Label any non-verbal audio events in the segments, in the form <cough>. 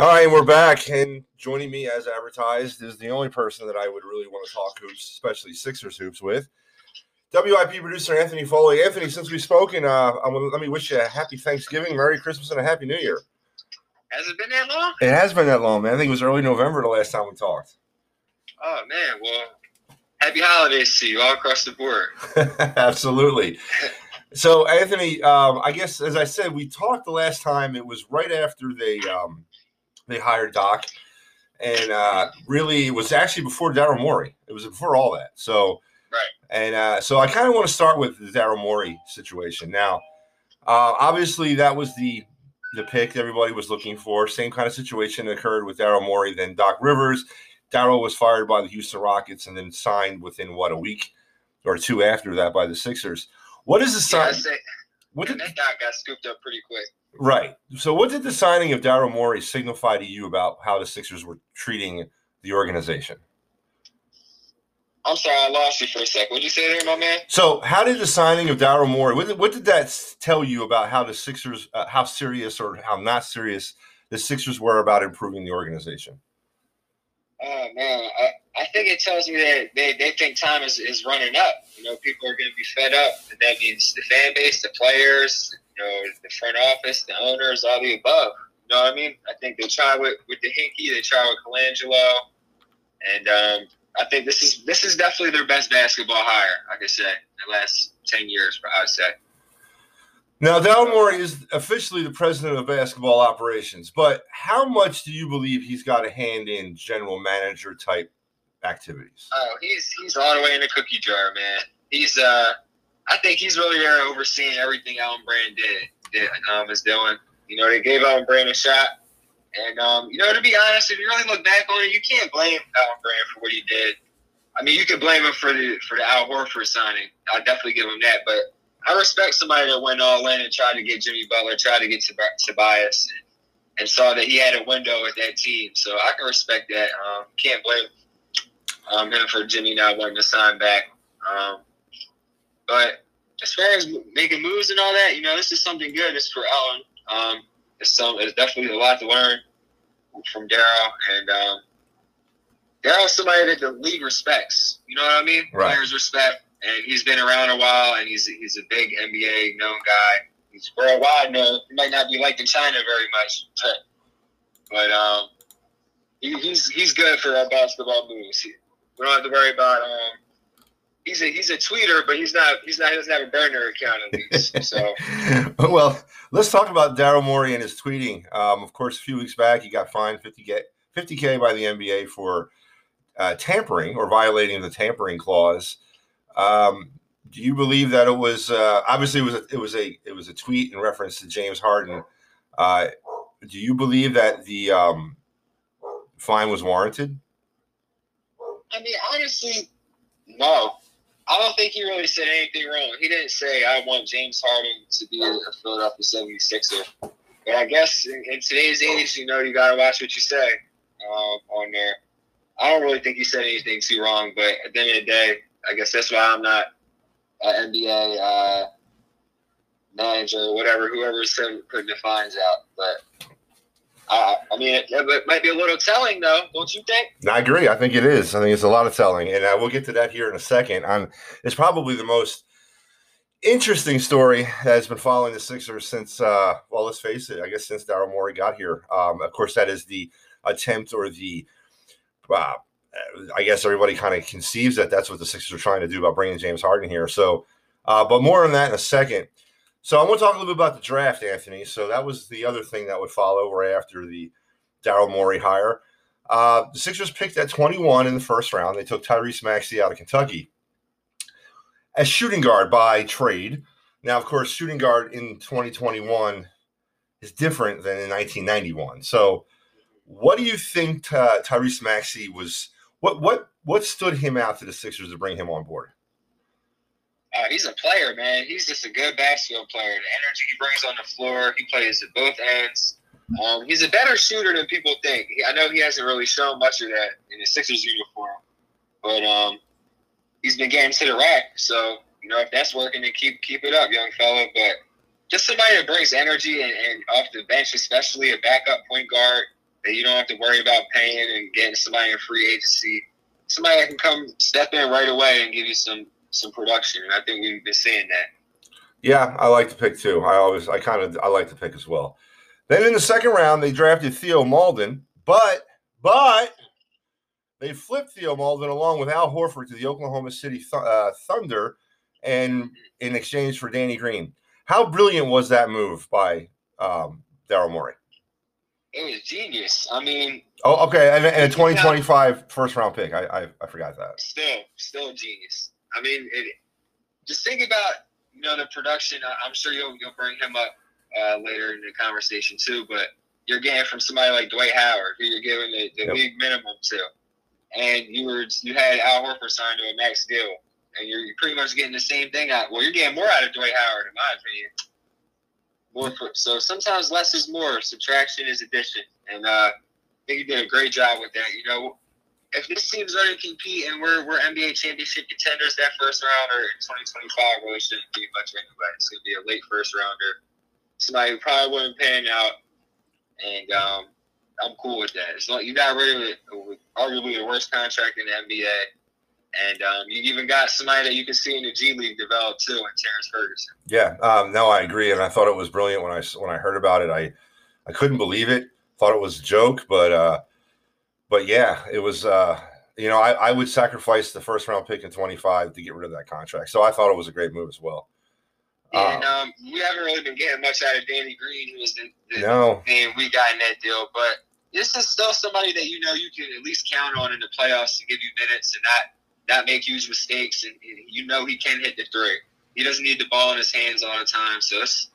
All right, and we're back, and joining me as advertised is the only person that I would really want to talk hoops, especially Sixers hoops, with. WIP producer Anthony Foley. Anthony, since we've spoken, uh, I'm gonna, let me wish you a happy Thanksgiving, Merry Christmas, and a Happy New Year. Has it been that long? It has been that long, man. I think it was early November the last time we talked. Oh man, well, happy holidays to you all across the board. <laughs> Absolutely. So, Anthony, um, I guess as I said, we talked the last time. It was right after they um, they hired Doc, and uh, really it was actually before Daryl Morey. It was before all that. So, right. And uh, so I kind of want to start with the Daryl Morey situation. Now, uh, obviously that was the the pick everybody was looking for. Same kind of situation occurred with Daryl Morey, then Doc Rivers. Daryl was fired by the Houston Rockets and then signed within what a week or two after that by the Sixers. What is the sign? Yeah, what did that got scooped up pretty quick? Right. So, what did the signing of Daryl Morey signify to you about how the Sixers were treating the organization? I'm sorry, I lost you for a sec. What'd you say there, my man? So, how did the signing of Daryl Morey? What did, what did that tell you about how the Sixers, uh, how serious or how not serious the Sixers were about improving the organization? Oh man, I, I think it tells me that they, they think time is, is running up. You know, people are going to be fed up, and that means the fan base, the players, know, the front office, the owners, all the above. You know what I mean? I think they try with with the Hinkie, they try with Colangelo, and um, I think this is this is definitely their best basketball hire. Like I said, the last ten years, I would say. Now, Daryl Morey is officially the president of basketball operations, but how much do you believe he's got a hand in general manager type activities? Oh, he's he's all the way in the cookie jar, man. He's uh, I think he's really there overseeing everything Elton Brand did, did um, is doing. You know, they gave Elton Brand a shot, and um, you know, to be honest, if you really look back on it, you can't blame Elton Brand for what he did. I mean, you could blame him for the for the Al Horford signing. I'll definitely give him that, but I respect somebody that went all in and tried to get Jimmy Butler, tried to get Tobias, and, and saw that he had a window with that team. So I can respect that. Um, can't blame um, him for Jimmy not wanting to sign back. Um, but as far as making moves and all that, you know, this is something good. It's for Elton. Um, it's some. It's definitely a lot to learn from Daryl, and um, Daryl's somebody that the league respects. You know what I mean? Right. Players respect and he's been around a while, and he's he's a big NBA known guy. He's worldwide known. He might not be liked in China very much, but but um, he, he's he's good for our basketball moves. We don't have to worry about um. He's a he's a tweeter, but he's not he's not he doesn't have a burner account at least. So <laughs> well, let's talk about Daryl Morey and his tweeting. Um, of course, a few weeks back, he got fined 50k 50k by the NBA for uh, tampering or violating the tampering clause. Um, do you believe that it was uh, obviously it was a, it was a it was a tweet in reference to James Harden? Uh, do you believe that the um, fine was warranted? I mean, honestly, no. I don't think he really said anything wrong. He didn't say, I want James Harden to be a Philadelphia 76er. But I guess in, in today's age, you know, you got to watch what you say um, on there. I don't really think he said anything too wrong, but at the end of the day, I guess that's why I'm not an NBA uh, manager or whatever, whoever's putting the fines out. But uh, I mean, it, it, might be a little telling, though, don't you think? I agree. I think it is. I think it's a lot of telling, and we'll get to that here in a second. On it's probably the most interesting story that has been following the Sixers since, uh, well, let's face it, I guess since Daryl Morey got here. Um, of course, that is the attempt or the uh, I guess everybody kind of conceives that that's what the Sixers are trying to do about bringing James Harden here. So, uh, but more on that in a second. So I want to talk a little bit about the draft, Anthony. So that was the other thing that would follow right after the Daryl Morey hire. Uh, the Sixers picked at 21 in the first round. They took Tyrese Maxey out of Kentucky as shooting guard by trade. Now, of course, shooting guard in 2021 is different than in 1991. So, what do you think uh, Tyrese Maxey was? What what what stood him out to the Sixers to bring him on board? Uh, he's a player, man. He's just a good basketball player. The energy he brings on the floor, he plays at both ends. Um, he's a better shooter than people think. I know he hasn't really shown much of that in the Sixers uniform, but um, he's been getting to the rack. So you know, if that's working, then keep keep it up, young fella. But just somebody that brings energy and, and off the bench, especially a backup point guard. that you don't have to worry about paying and getting somebody in free agency. Somebody that can come step in right away and give you some some production. And I think we've been seeing that. Yeah, I like the pick too. I always, I kind of, I like the pick as well. Then in the second round, they drafted Theo Maledon, but, but they flipped Theo Maledon along with Al Horford to the Oklahoma City Th- uh, Thunder, and in exchange for Danny Green. How brilliant was that move by um, Daryl Morey? It was genius. I mean, oh, okay, and, and a 2025 first round pick. I, I, I forgot that. Still, still genius. I mean, it, just think about you know the production. I'm sure you'll you'll bring him up uh, later in the conversation too. But you're getting from somebody like Dwight Howard, who you're giving the, the yep. league minimum to, and you were you had Al Horford signed to a max deal, and you're, you're pretty much getting the same thing out. Well, you're getting more out of Dwight Howard, in my opinion. More for, so sometimes less is more. Subtraction is addition, and uh, I think you did a great job with that. You know, if this team's going to compete and we're we're NBA championship contenders, that first rounder in 2025 really shouldn't be much anyway. It's to be a late first rounder, somebody who probably wouldn't pan out, and um, I'm cool with that. As long you got rid of arguably the worst contract in the NBA, and um, you even got somebody that you can see in the G League develop too, in Terrence Ferguson. Yeah, um, no, I agree, and I thought it was brilliant when I when I heard about it. I I couldn't believe it. Thought it was a joke, but. Uh, but yeah, it was. Uh, you know, I, I would sacrifice the first round pick in 25 to get rid of that contract. So I thought it was a great move as well. And um, um, we haven't really been getting much out of Danny Green, who was the, the no. thing we got in that deal. But this is still somebody that you know you can at least count on in the playoffs to give you minutes and not not make huge mistakes. And, and you know he can hit the three. He doesn't need the ball in his hands all the time. So it's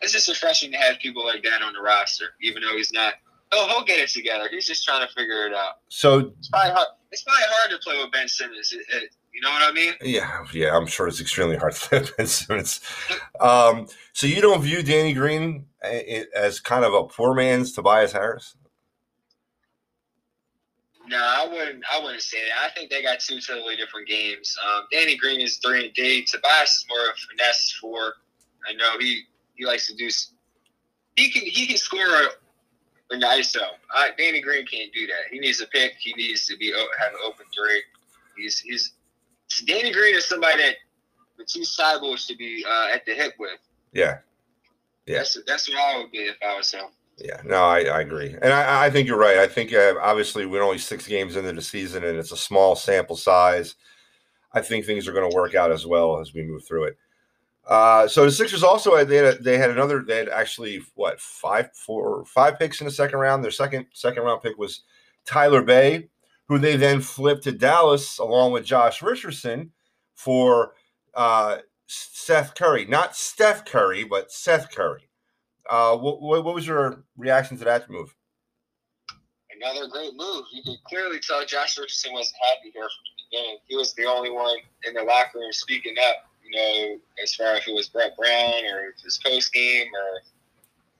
it's just refreshing to have people like that on the roster, even though he's not he'll, he'll get it together. He's just trying to figure it out. So it's probably hard, it's probably hard to play with Ben Simmons. It, it, you know what I mean? Yeah, yeah. I'm sure it's extremely hard to play with Ben Simmons. Um, so you don't view Danny Green as kind of a poor man's Tobias Harris? No, I wouldn't. I wouldn't say that. I think they got two totally different games. Um, Danny Green is three and D. Tobias is more of a finesse four. I know he he likes to do. He can he can score in the ISO. Uh, Danny Green can't do that. He needs a pick. He needs to be have an open three. He's he's Danny Green is somebody that the Matisse Thybulle should be uh, at the hip with. Yeah, yeah. That's that's what I would be if I was him. Yeah, no, I, I agree, and I, I think you're right. I think uh, obviously we're only six games into the season, and it's a small sample size. I think things are going to work out as well as we move through it. Uh, so the Sixers also they had, they had another they had actually what five four five picks in the second round. Their second second round pick was Tyler Bey, who they then flipped to Dallas along with Josh Richardson for uh, Seth Curry, not Steph Curry, but Seth Curry. Uh, what, what was your reaction to that move? Another great move. You could clearly tell Josh Richardson wasn't happy here from the beginning. He was the only one in the locker room speaking up you know, as far as if it was Brett Brown or was post game or,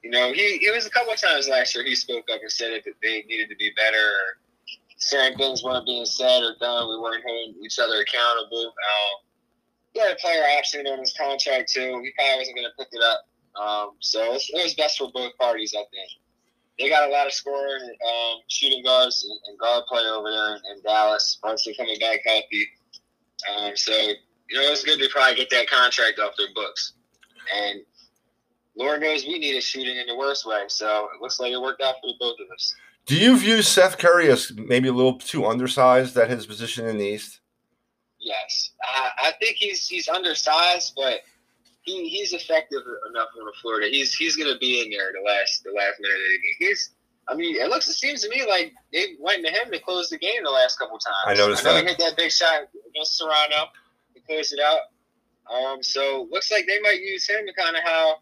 you know, he it was a couple of times last year he spoke up and said that they needed to be better. Or certain things weren't being said or done. We weren't holding each other accountable. Um, he had a player option on his contract too. He probably wasn't going to pick it up. Um, so it was, best for both parties, I think. They got a lot of scoring, um, shooting guards and, guard play over there in, in Dallas. They're coming back healthy, um, so you know, it's good to probably get that contract off their books. And Lord knows we needed shooting in the worst way. So it looks like it worked out for both of us. Do you view Seth Curry as maybe a little too undersized at his position in the East? Yes, I, I think he's he's undersized, but he, he's effective enough on the floor that he's he's going to be in there the last the last minute of the game. He's I mean, it looks it seems to me like they went to him to close the game the last couple times. I noticed I know that. he hit that big shot against Close it out. Um, so looks like they might use him to kind of how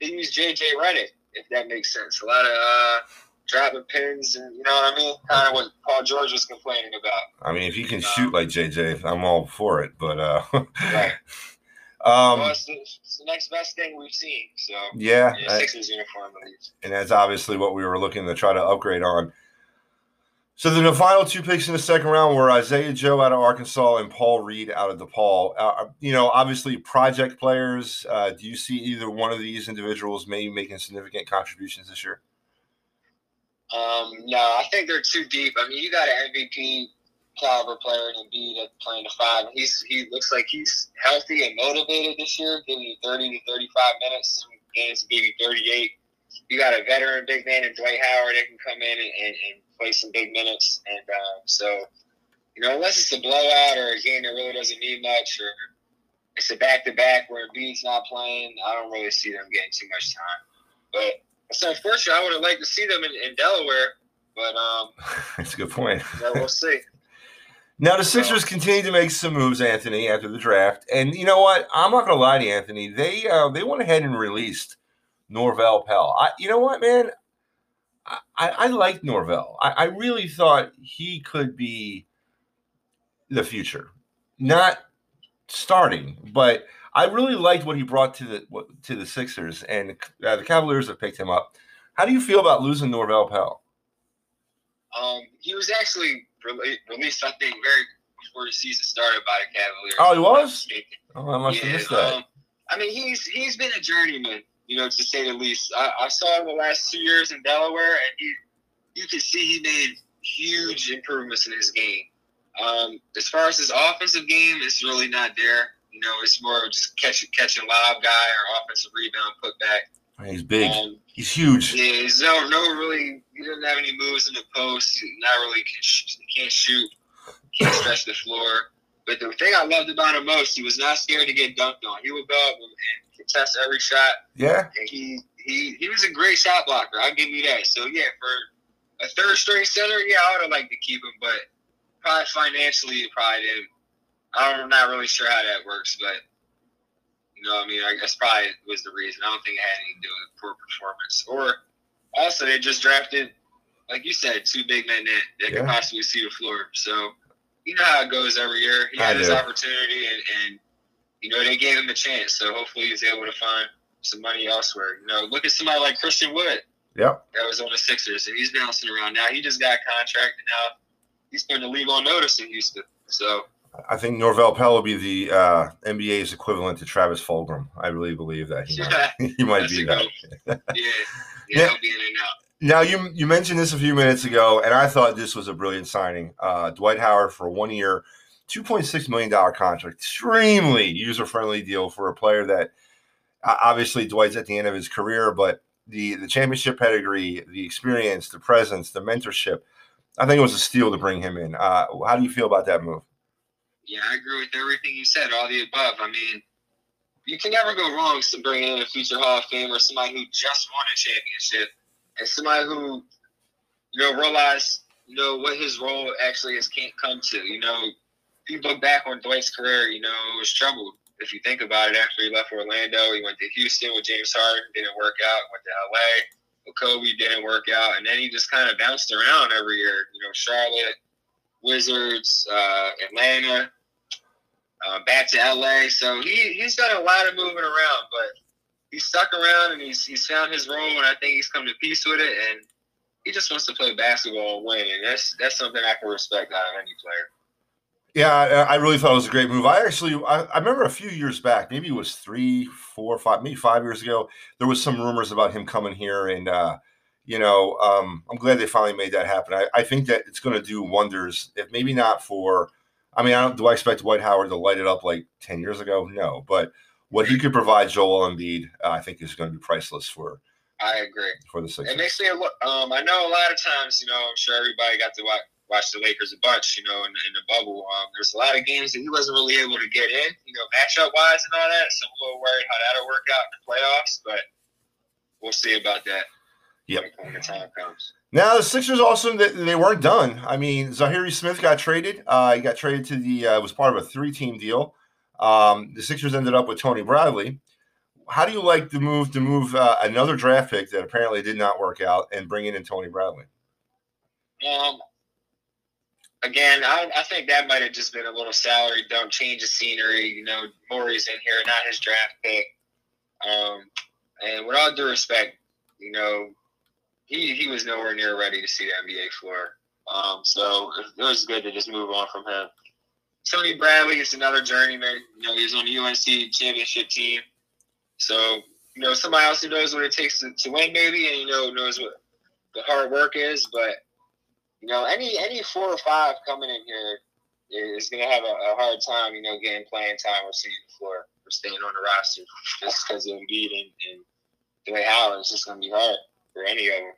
they use JJ Redick, if that makes sense. A lot of uh, dropping pins, and you know what I mean. Kind of what Paul George was complaining about. I mean, if he can um, shoot like JJ, I'm all for it. But uh, right. <laughs> Um, well, it's the, it's the, next best thing we've seen. So yeah, yeah Sixers uniform, at least. And that's obviously what we were looking to try to upgrade on. So then the final two picks in the second round were Isaiah Joe out of Arkansas and Paul Reed out of DePaul. Uh, uh, you know, obviously project players. Uh, do you see either one of these individuals maybe making significant contributions this year? Um, no, I think they're too deep. I mean, you got an MVP caliber player in Embiid at playing the five. He's he looks like he's healthy and motivated this year, giving you thirty to thirty five minutes. Some games you thirty eight. You got a veteran big man in Dwight Howard that can come in and, and, and play some big minutes. And um, so, you know, unless it's a blowout or a game that really doesn't need much, or it's a back to back where Embiid's not playing, I don't really see them getting too much time. But it's unfortunate. I would have liked to see them in, in Delaware, but um, <laughs> that's a good point. yeah, we'll see. Now the Sixers continue to make some moves, Anthony, after the draft, and you know what? I'm not going to lie to you, Anthony. They uh, they went ahead and released Norvel Pelle. I, you know what, man? I, I, liked Norvel. I, I really thought he could be the future, not starting, but I really liked what he brought to the to the Sixers, and uh, the Cavaliers have picked him up. How do you feel about losing Norvel Pelle? Um, he was actually re- released, I think, very before the season started by the Cavaliers. Oh, he was. Oh, I must yeah, have missed that. Um, I mean, he's he's been a journeyman, you know, to say the least. I, I saw him the last two years in Delaware, and he you can see he made huge improvements in his game. Um, as far as his offensive game, it's really not there. You know, it's more of just catch catch a lob guy or offensive rebound putback. He's big. Um, He's huge. yeah, he's no, no, really. He doesn't have any moves in the post. He's not really can sh- can't shoot. Can't stretch the floor. But the thing I loved about him most, he was not scared to get dunked on. He would go up and, and contest every shot. Yeah. And he he he was a great shot blocker. I'll give you that. So yeah, for a third string center, yeah, I would have liked to keep him, but probably financially, it probably didn't. I'm not really sure how that works, but you know, I mean, I guess probably was the reason. I don't think it had anything to do with poor performance. Or also, they just drafted, like you said, two big men that, that Yeah. could possibly see the floor. So you know how it goes every year. He I had his do. opportunity, and, and you know they gave him a chance. So hopefully he's able to find some money elsewhere. You know, look at somebody like Christian Wood Yep. that was on the Sixers, and he's bouncing around now. He just got a contract, and now he's going to leave on notice in Houston. So I think Norvel Pelle will be the uh, NBA's equivalent to Travis Fulgham. I really believe that he might, <laughs> he might be that. yeah, <laughs> yeah, Yeah. he'll be in and out. Now you you mentioned this a few minutes ago, and I thought this was a brilliant signing. Uh, Dwight Howard for one year, two point six million dollar contract, extremely user friendly deal for a player that obviously Dwight's at the end of his career, but the the championship pedigree, the experience, the presence, the mentorship. I think it was a steal to bring him in. Uh, how do you feel about that move? Yeah, I agree with everything you said, all the above. I mean, you can never go wrong with bringing in a future Hall of Famer, somebody who just won a championship, and somebody who, you know, realized, you know, what his role actually has can't come to. You know, if you look back on Dwight's career, you know, it was troubled. If you think about it, after he left Orlando, he went to Houston with James Harden, didn't work out. Went to LA with Kobe, didn't work out, and then he just kind of bounced around every year. You know, Charlotte, Wizards, uh, Atlanta, uh, back to LA. So he he's done a lot of moving around, but he's stuck around and he's he's found his role, and I think he's come to peace with it. And he just wants to play basketball and win, and that's that's something I can respect out of any player. Yeah, I, really thought it was a great move. I actually, I, I remember a few years back, maybe it was three, four, five, maybe five years ago. There was some rumors about him coming here, and uh, you know, um, I'm glad they finally made that happen. I, I think that it's going to do wonders. If maybe not for, I mean, I don't, do I expect Dwight Howard to light it up like ten years ago? No, but what he could provide Joel Embiid, uh, I think, is going to be priceless for I agree. for the Sixers. makes me look. Um, I know a lot of times, you know, I'm sure everybody got to watch, watch the Lakers a bunch, you know, in, in the bubble. Um, there's a lot of games that he wasn't really able to get in, you know, matchup wise and all that. So I'm a little worried how that'll work out in the playoffs, but we'll see about that. Yep. When the time comes. Now the Sixers also they, they weren't done. I mean, Zhaire Smith got traded. Uh, he got traded to the uh, was part of a three team deal. Um, the Sixers ended up with Tony Bradley. How do you like the move to move uh, another draft pick that apparently did not work out and bring in Tony Bradley? Um, again, I, I think that might have just been a little salary dump, change of scenery. You know, Morey's in here, not his draft pick. Um, and with all due respect, you know, he he was nowhere near ready to see the NBA floor. Um, so it was good to just move on from him. Tony Bradley is another journeyman. You know, he was on the UNC championship team. So, you know, somebody else who knows what it takes to, to win, maybe, and you know knows what the hard work is, but you know, any any four or five coming in here is going to have a, a, hard time, you know, getting playing time or seeing the floor or staying on the roster just because of Embiid and, and Dwight Howard. It's just going to be hard for any of them.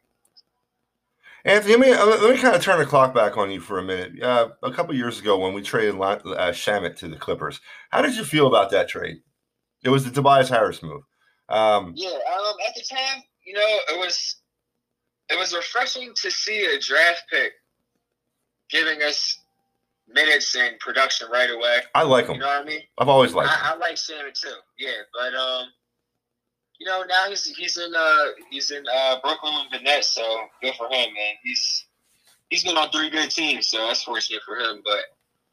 Anthony, let me let me kind of turn the clock back on you for a minute. Uh, a couple years ago, when we traded uh, Shamet to the Clippers, how did you feel about that trade? It was the Tobias Harris move. Um, yeah, um, at the time, you know, it was it was refreshing to see a draft pick giving us minutes and production right away. I like him. You know what I mean? I've always liked I, him. I like Shamet too. Yeah, but um, you know, now he's he's in uh he's in uh Brooklyn and Nets, so good for him, man. He's he's been on three good teams, so that's fortunate for him. But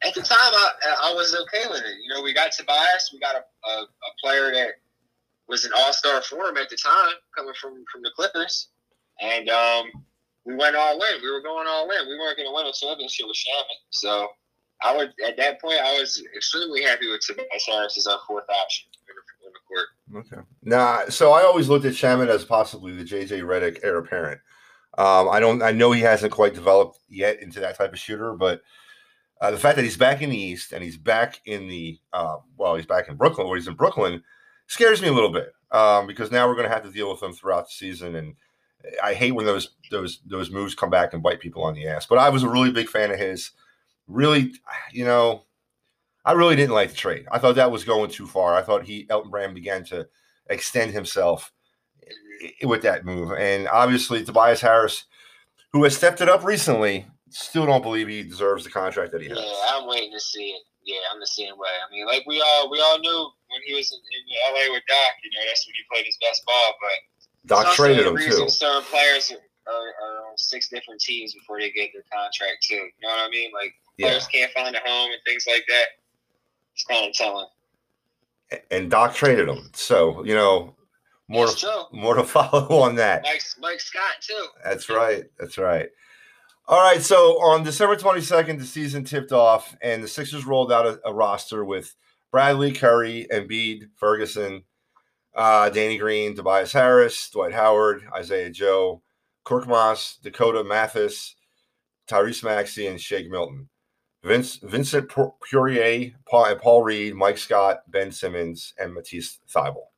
at the time, I I was okay with it. You know, we got Tobias, we got a a, a player that was an All Star for him at the time, coming from from the Clippers, and um, we went all in. We were going all in. We weren't going to win a championship with Shamet, so. I would at that point I was extremely happy with Tobias Harris as our fourth option in the court. Okay. Now, so I always looked at Shamet as possibly the JJ Redick heir apparent. Um, I don't. I know he hasn't quite developed yet into that type of shooter, but uh, the fact that he's back in the East and he's back in the uh, well, he's back in Brooklyn, or he's in Brooklyn, scares me a little bit um, because now we're going to have to deal with him throughout the season, and I hate when those those those moves come back and bite people on the ass. But I was a really big fan of his. Really, you know, I really didn't like the trade. I thought that was going too far. I thought he Elton Brand began to extend himself with that move, and obviously Tobias Harris, who has stepped it up recently, still don't believe he deserves the contract that he has. Yeah, I'm waiting to see it. Yeah, I'm the same way. I mean, like we all we all knew when he was in, in LA with Doc, you know, that's when he played his best ball. But Doc traded him too. Certain players are, are, on six different teams before they get their contract too. You know what I mean? Like players yeah. can't find a home and things like that. It's kind of telling. And Doc traded him, so you know more to, <laughs> more to follow on that. Mike, Mike Scott too. That's right. That's right. All right. So on December 22nd, the season tipped off, and the Sixers rolled out a, a roster with Bradley, Curry, Embiid, Ferguson, uh, Danny Green, Tobias Harris, Dwight Howard, Isaiah Joe, Korkmaz, Dakota Mathias, Tyrese Maxey, and Shake Milton. Vince, Vincent Poirier, Paul, Paul Reed, Mike Scott, Ben Simmons, and Matisse Thybulle.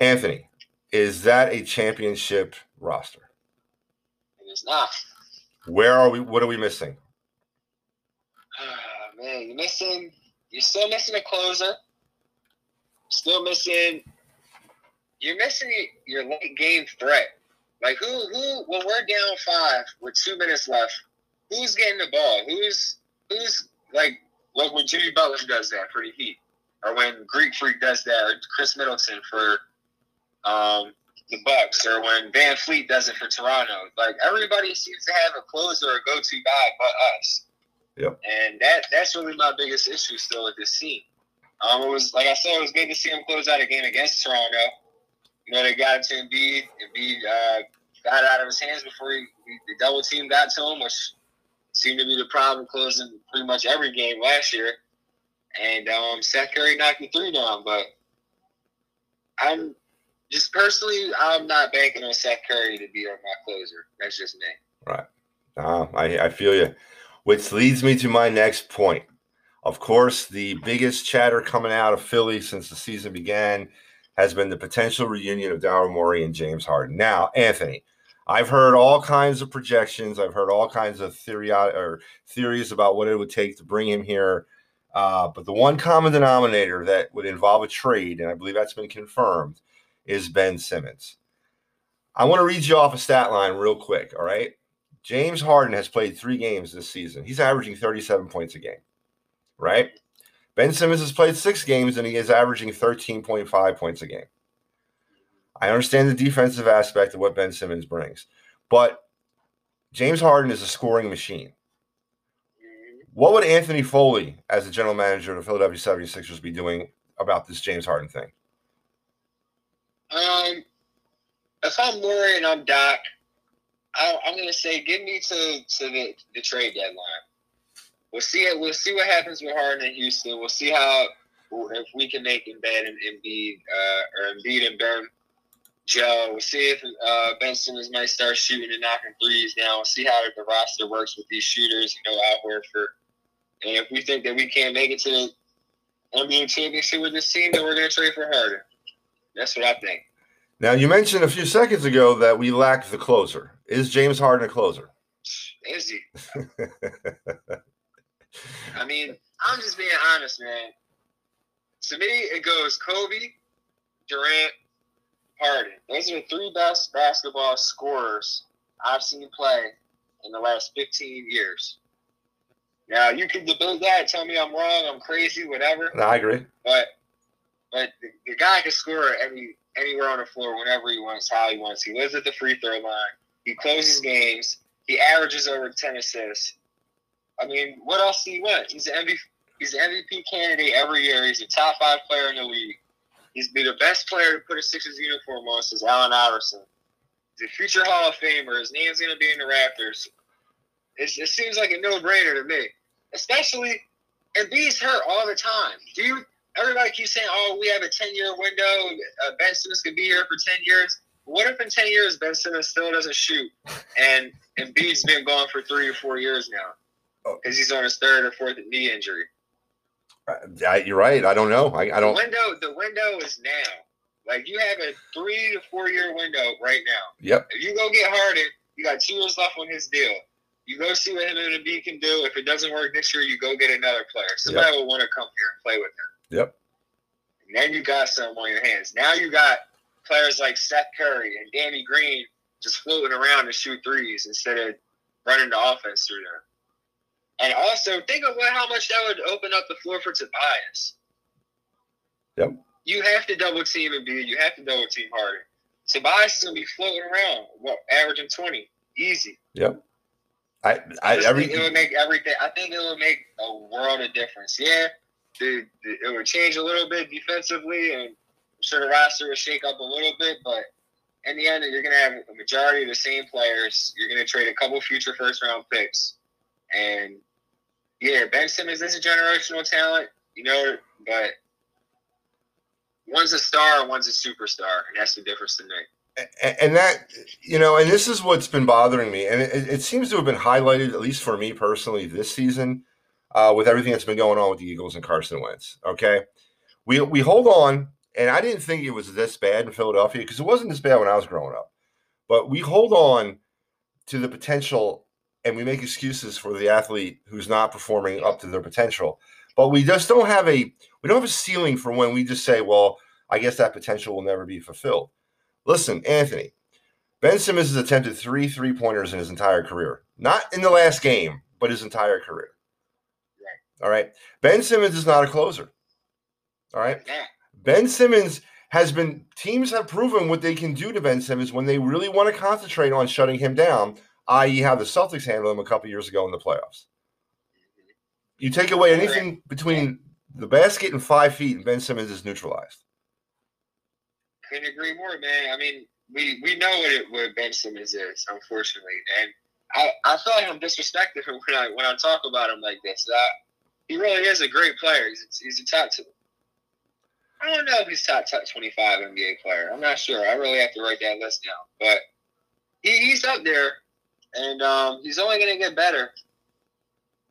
Anthony, is that a championship roster? It is not. Where are we? What are we missing? Uh, man, you're missing. You're still missing a closer. Still missing. You're missing your late game threat. Like who? Who? When we're down five with two minutes left, who's getting the ball? Who's who's like like when Jimmy Butler does that for the Heat, or when Greek Freak does that, or Khris Middleton for um, the Bucks, or when VanVleet does it for Toronto. Like everybody seems to have a closer or a go-to guy but us. Yep. And that that's really my biggest issue still with this team. Um, it was like I said, it was good to see him close out a game against Toronto. You know, they got into Embiid. Embiid uh, got out of his hands before he, he, the double team got to him, which seemed to be the problem closing pretty much every game last year. And um, Seth Curry knocked the three down, but I'm just personally, I'm not banking on Seth Curry to be my closer. That's just me. Right. Uh, I, I feel you. Which leads me to my next point. Of course, the biggest chatter coming out of Philly since the season began has been the potential reunion of Daryl Morey and James Harden. Now, Anthony, I've heard all kinds of projections. I've heard all kinds of theory or theories about what it would take to bring him here. Uh, but the one common denominator that would involve a trade, and I believe that's been confirmed, is Ben Simmons. I want to read you off a stat line real quick. All right. James Harden has played three games this season. He's averaging 37 points a game. Right. Ben Simmons has played six games and he is averaging 13.5 points a game. I understand the defensive aspect of what Ben Simmons brings, but James Harden is a scoring machine. What would Anthony Foley, as the general manager of the Philadelphia 76ers, be doing about this James Harden thing? Um, if I'm Morey and I'm Doc, I, am going to say give me to, to the, the trade deadline. We'll see it. We'll see what happens with Harden in Houston. We'll see how if we can make Embiid and Embiid uh, or Embiid and Ben Joe. We'll see if uh, Ben Simmons might start shooting and knocking threes now. We'll see how the roster works with these shooters, you know, Al Horford. And if we think that we can't make it to the NBA championship with this team, then we're going to trade for Harden. That's what I think. Now, you mentioned a few seconds ago that we lack the closer. Is James Harden a closer? Is he? <laughs> Mean, I'm just being honest, man. To me, it goes Kobe, Durant, Harden. Those are the three best basketball scorers I've seen play in the last 15 years. Now you can debate that, tell me I'm wrong, I'm crazy, whatever. No, I agree. But but the, the guy can score any anywhere on the floor whenever he wants, how he wants. He lives at the free throw line. He closes games. He averages over ten assists. I mean, what else do you want? He's an MVP. He's an MVP candidate every year. He's a top five player in the league. He's been the best player to put a Sixers uniform on since Allen Iverson. He's a future Hall of Famer. His name's going to be in the Raptors. It's, it seems like a no-brainer to me, especially Embiid's hurt all the time. Do you? Everybody keeps saying, "Oh, we have a ten-year window. Uh, ben Simmons could be here for ten years." What if in ten years Ben Simmons still doesn't shoot, and Embiid's been gone for three or four years now because he's on his third or fourth knee injury? Uh, you're right. I don't know. I, I don't. The window. The window is now. Like you have a three to four year window right now. Yep. If you go get Harden, you got two years left on his deal. You go see what him and Embiid can do. If it doesn't work this year, you go get another player. Somebody yep. will want to come here and play with him. Yep. And then you got some on your hands. Now you got players like Seth Curry and Danny Green just floating around to shoot threes instead of running the offense through them. And also think of what how much that would open up the floor for Tobias. Yep. You have to double team and Embiid. You have to double team Harden. Tobias is gonna be floating around, what, averaging twenty, easy. Yep. I, I, every, it would make everything. I think it would make a world of difference. Yeah, the, the, it would change a little bit defensively, and I'm sure the roster would shake up a little bit. But in the end, you're going to have a majority of the same players. You're going to trade a couple future first round picks, and yeah, Ben Simmons is a generational talent, you know, but one's a star one's a superstar, and that's the difference to me. And that you know and this is what's been bothering me and it, it, seems to have been highlighted at least for me personally this season uh, with everything that's been going on with the eagles and carson wentz okay? We we hold on and i didn't think it was this bad in philadelphia because it wasn't this bad when i was growing up but we hold on to the potential and we make excuses for the athlete who's not performing up to their potential but we just don't have a we don't have a ceiling for when we just say well i guess that potential will never be fulfilled Listen, Anthony, Ben Simmons has attempted three three pointers in his entire career. Not in the last game, but his entire career. All right. Ben Simmons is not a closer. All right. Ben Simmons has been, teams have proven what they can do to Ben Simmons when they really want to concentrate on shutting him down, i.e., how the Celtics handled him a couple years ago in the playoffs. You take away anything between the basket and five feet, and Ben Simmons is neutralized couldn't agree more, man. I mean, we we know what it, what Ben Simmons is, unfortunately, and I, I feel like I'm disrespecting him <laughs> when I when I talk about him like this. Uh, he really is a great player. He's he's a top two. I don't know if he's top top 25 NBA player. I'm not sure. I really have to write that list down, but he, he's up there, and um, he's only going to get better.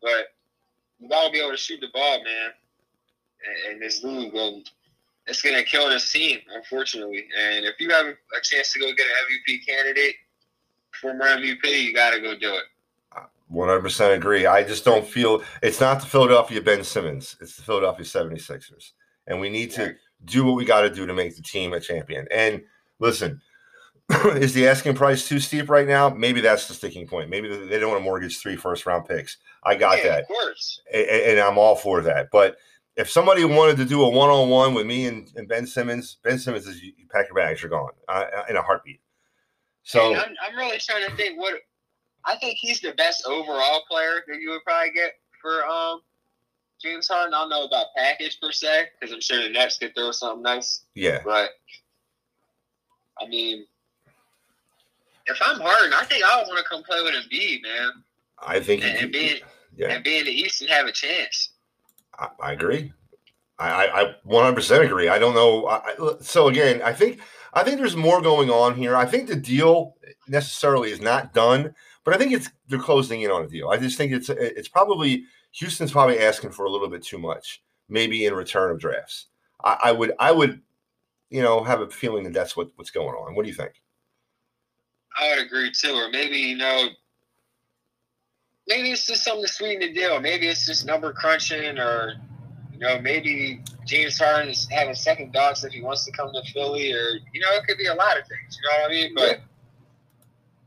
But you got to be able to shoot the ball, man. In this league, and it's going to kill this team, unfortunately. And if you have a chance to go get an MVP candidate, former MVP, you got to go do it. 100% agree. I just don't feel it's not the Philadelphia Ben Simmons, it's the Philadelphia 76ers. And we need to do what we got to do to make the team a champion. And listen, <laughs> is the asking price too steep right now? Maybe that's the sticking point. Maybe they don't want to mortgage three first round picks. I got yeah, that. Of course. And, and I'm all for that. But if somebody wanted to do a one on one with me and, and, Ben Simmons, Ben Simmons is you, pack your bags, you're gone uh, uh, in a heartbeat. So I'm, I'm, really trying to think what I think he's the best overall player that you would probably get for um James Harden. I don't know about package per se because I'm sure the Nets could throw something nice. Yeah, but I mean, if I'm Harden, I think I would want to come play with Embiid, man. I think and, and be yeah. and be in the East and have a chance. I, I agree. I, I 100% agree. I don't know. I, so again, I think I think there's more going on here. I think the deal necessarily is not done, but I think it's they're closing in on a deal. I just think it's it's probably Houston's probably asking for a little bit too much, maybe in return of drafts. I, I would I would you know have a feeling that that's what, what's going on. What do you think? I would agree too, or maybe you know, maybe it's just something to sweeten the deal. Maybe it's just number crunching, or you know, maybe James Harden is having second thoughts if he wants to come to Philly, or you know, it could be a lot of things. You know what I mean? But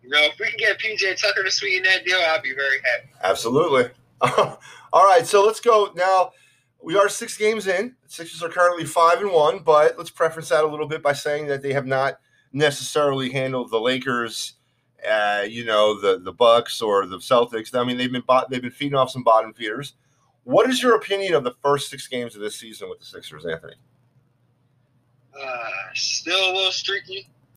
you know, if we can get PJ Tucker to sweeten that deal, I'd be very happy. Absolutely. <laughs> All right, so let's go now. We are six games in. Sixers are currently five and one, but let's preference that a little bit by saying that they have not necessarily handled the Lakers, uh, you know, the the Bucks or the Celtics. I mean, they've been they've been feeding off some bottom feeders. What is your opinion of the first six games of this season with the Sixers, Anthony? Uh, still a little streaky.